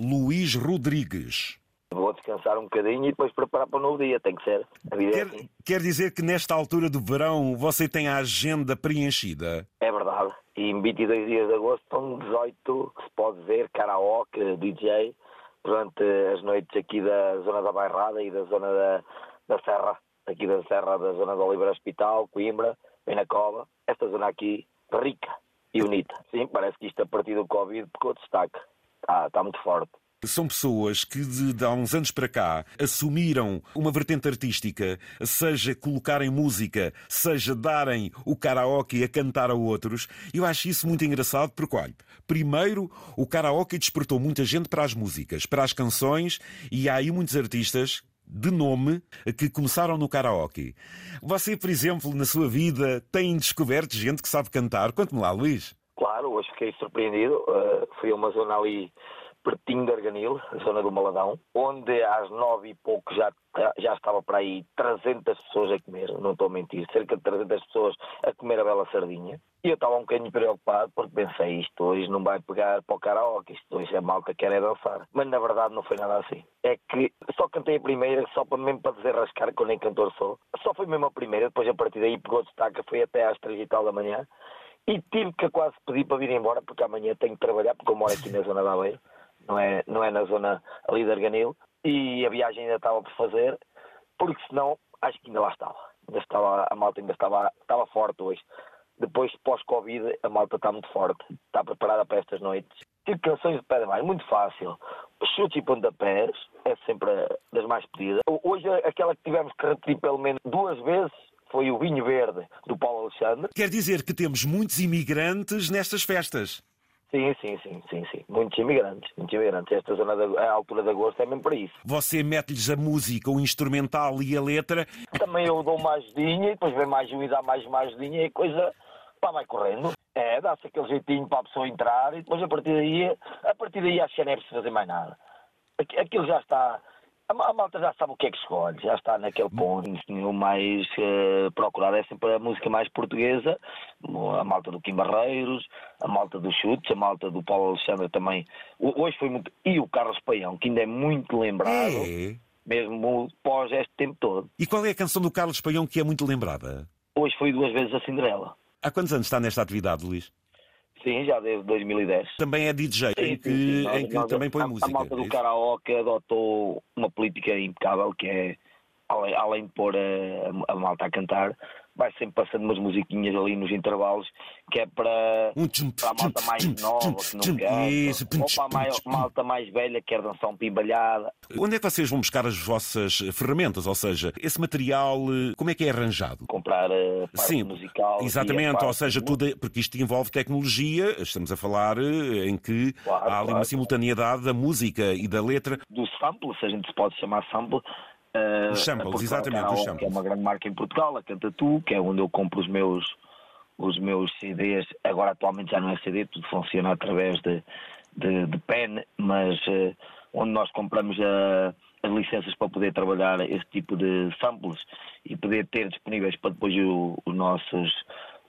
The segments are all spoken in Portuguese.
Luís Rodrigues. Vou descansar um bocadinho e depois preparar para o novo dia, tem que ser. É Quer, assim. quer dizer que nesta altura do verão você tem a agenda preenchida? É verdade. E em 22 dias de agosto estão 18 que se pode ver karaoke, DJ, durante as noites aqui da zona da Bairrada e da zona da, da Serra, aqui da Serra, da zona do Oliveira Hospital, Coimbra, bem na Cova. Esta zona aqui, rica e bonita. Sim, parece que isto a partir do Covid ficou destaque. Está, está muito forte. São pessoas que de, de há uns anos para cá assumiram uma vertente artística, seja colocarem música, seja darem o karaoke a cantar a outros. Eu acho isso muito engraçado porque, olha, primeiro o karaoke despertou muita gente para as músicas, para as canções, e há aí muitos artistas de nome que começaram no karaoke. Você, por exemplo, na sua vida, tem descoberto gente que sabe cantar? Conte-me lá, Luís. Claro, hoje fiquei surpreendido. Uh, fui a uma zona ali pertinho de Arganil, zona do Maladão, onde às nove e pouco já, já estava para aí 300 pessoas a comer, não estou a mentir, cerca de 300 pessoas a comer a bela sardinha. E eu estava um bocadinho preocupado porque pensei, isto hoje não vai pegar para o karaoke, isto hoje a malta quer é dançar. Mas na verdade não foi nada assim. É que só cantei a primeira, só para mesmo para desenrascar, que eu nem cantor sou. Só foi mesmo a primeira, depois a partir daí pegou destaque, foi até às três e tal da manhã. E tive que quase pedir para vir embora, porque amanhã tenho que trabalhar, porque eu moro aqui na zona da Aveiro não é, não é na zona ali de Arganil, e a viagem ainda estava por fazer, porque senão acho que ainda lá estava. Ainda estava a malta ainda estava, estava forte hoje. Depois, pós-Covid, a malta está muito forte, está preparada para estas noites. Canções de pé de mais, muito fácil. Chutes e pontapés, é sempre das mais pedidas. Hoje, aquela que tivemos que repetir pelo menos duas vezes foi o Vinho Verde, do Paulo Alexandre. Quer dizer que temos muitos imigrantes nestas festas. Sim, sim, sim, sim, sim. Muitos imigrantes, muitos imigrantes. Esta zona, de, a altura de agosto é mesmo para isso. Você mete-lhes a música, o instrumental e a letra. Também eu dou uma ajudinha e depois vem mais um e dá mais uma ajudinha e a coisa pá, vai correndo. É, dá-se aquele jeitinho para a pessoa entrar e depois a partir daí, a partir daí acho que não é preciso fazer mais nada. Aquilo já está, a malta já sabe o que é que escolhe, já está naquele ponto. O mais uh, procurado é sempre a música mais portuguesa, a malta do Kim Barreiros, a malta do Chutes, a malta do Paulo Alexandre também. Hoje foi muito. E o Carlos Paião, que ainda é muito lembrado, É. mesmo pós este tempo todo. E qual é a canção do Carlos Paião que é muito lembrada? Hoje foi duas vezes a Cinderela. Há quantos anos está nesta atividade, Luís? Sim, já desde 2010. Também é DJ, Sim, em sim, que, sim. Nós- em que nós- também põe a, música. A malta é do isso? karaoke adotou uma política impecável que é, além, além de pôr a, a malta a cantar, vai sempre passando umas musiquinhas ali nos intervalos, que é para, Um tchum, para a malta mais tchum, nova tchum, que não canta, Isso, ou para a mai- malta mais velha que quer dançar um pimbalhada. Onde é que vocês vão buscar as vossas ferramentas? Ou seja, esse material, eh, como é que é arranjado? comprar a parte Sim, musical. Exatamente, parte ou seja, tudo, é- porque isto envolve tecnologia, estamos a falar eh, em que Claro, há ali uma claro. simultaneidade da música e da letra. do sample, se a gente se pode chamar sample. Eh, Os samples, exatamente, os Karaoke, samples. Que é uma grande marca em Portugal, a Cantatu, que é onde eu compro os meus, os meus CDs. Agora atualmente já não é CD, tudo funciona através de, de, de pen, mas eh, onde nós compramos a- as licenças para poder trabalhar esse tipo de samples e poder ter disponíveis para depois o- os nossos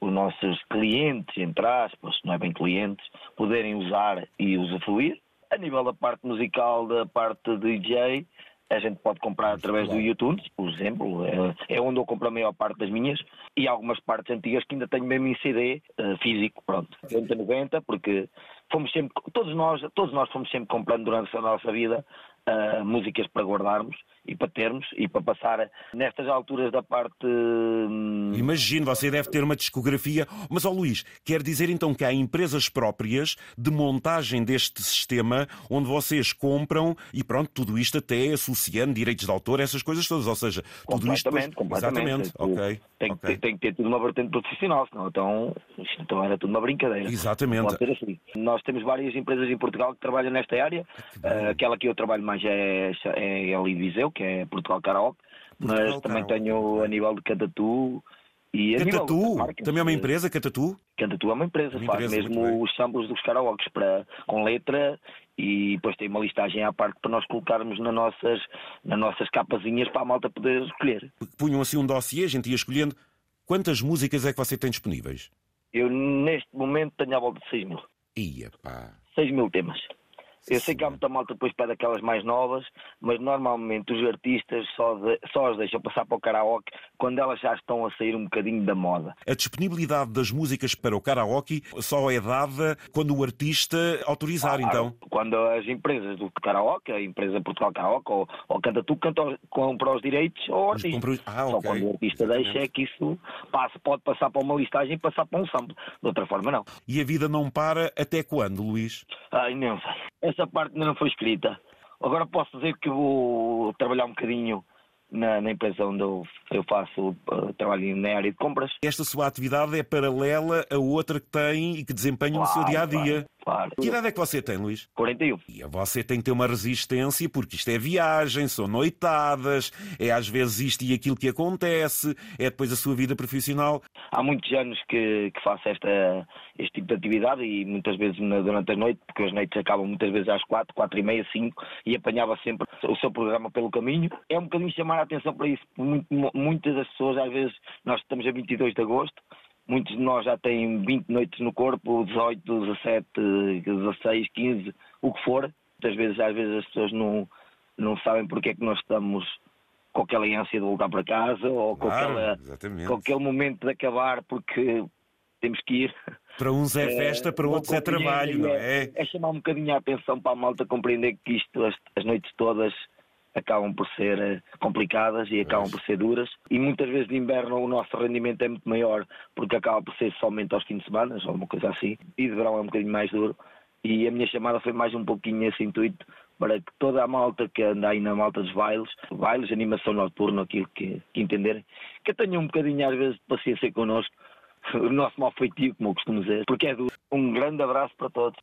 os nossos clientes, entre aspas, não é bem clientes, poderem usar e usufruir. A nível da parte musical, da parte de DJ, a gente pode comprar através do YouTube, por exemplo, é, é onde eu compro a maior parte das minhas, e algumas partes antigas que ainda tenho mesmo em CD eh, físico, pronto, 90, 90, porque fomos sempre, todos nós, todos nós fomos sempre comprando durante a nossa vida eh, músicas para guardarmos e para termos e para passar nestas alturas da parte hum, Imagino, você deve ter uma discografia. Mas, ó Luís, quer dizer então que há empresas próprias de montagem deste sistema onde vocês compram e pronto, tudo isto até associando direitos de autor, essas coisas todas. Ou seja, tudo isto. Completamente, completamente. Exatamente, ok. Tem, que tem que ter tudo uma vertente profissional, senão então, então era tudo uma brincadeira. Exatamente. Pode ser assim. Nós temos várias empresas em Portugal que trabalham nesta área. Uh, aquela que eu trabalho mais é, é ali de Viseu, que é Portugal Karaoke. Portugal mas também Karaoke, tenho a nível de Cantatu. E Catatu, também é uma empresa, Catatu? Cantatu é uma empresa, É uma faz empresa, mesmo os samples dos karaokes para, com letra e depois tem uma listagem à parte para nós colocarmos nas nossas, nas nossas capazinhas para a malta poder escolher. Punham assim um dossiê, a gente ia escolhendo. Quantas músicas é que você tem disponíveis? Eu neste momento tenho à volta de 6 mil. Ia pá. 6 mil temas. Eu sei que há muita malta depois pede aquelas mais novas, mas normalmente os artistas só, de, só as deixam passar para o karaoke quando elas já estão a sair um bocadinho da moda. A disponibilidade das músicas para o karaoke só é dada quando o artista autorizar, Ah, então. Quando as empresas do karaoke, a empresa Portugal Karaoke, ou, ou Canta Tu, canta, compra os direitos ao Mas artista. Ah, Só ok. quando o artista Exatamente. deixa é que isso passa, pode passar para uma listagem e passar para um sample. De outra forma, não. E a vida não para até quando, Luís? Ai, não sei. Essa parte ainda não foi escrita. Agora posso dizer que vou trabalhar um bocadinho na, na empresa onde eu, eu faço uh, trabalho na área de compras. Esta sua atividade é paralela a outra que tem e que desempenha no seu dia a Claro, dia. Claro. Que idade é que você tem, Luís? 41. E você tem que ter uma resistência, porque isto é viagem, são noitadas, é às vezes isto e aquilo que acontece, é depois a sua vida profissional. Há muitos anos que, que faço esta, este tipo de atividade e muitas vezes durante a noite, porque as noites acabam muitas vezes às quatro, quatro e meia, cinco, e apanhava sempre o seu programa pelo caminho. É um bocadinho chamar a atenção para isso. Muitas das pessoas, às vezes, nós estamos a 22 de agosto, muitos de nós já têm 20 noites no corpo, 18, 17, 16, 15, o que for. Muitas vezes, às vezes as pessoas não, não sabem porque é que nós estamos com aquela ânsia de voltar para casa ou com, Claro, aquela, exatamente. com aquele momento de acabar porque temos que ir. Para uns é festa, para não outros é trabalho, não é? É chamar um bocadinho a atenção para a malta compreender que isto, as, as noites todas, acabam por ser eh, complicadas e acabam por ser duras. E muitas vezes de inverno o nosso rendimento é muito maior, porque acaba por ser somente aos fins de semana, ou uma coisa assim. E de verão é um bocadinho mais duro. E a minha chamada foi mais um pouquinho nesse intuito, para que toda a malta que anda aí na malta dos bailes, bailes, animação noturna, aquilo que, que entenderem, que tenham um bocadinho às vezes de paciência connosco, o nosso mau feitio, como eu costumo dizer, porque é duro. Um grande abraço para todos.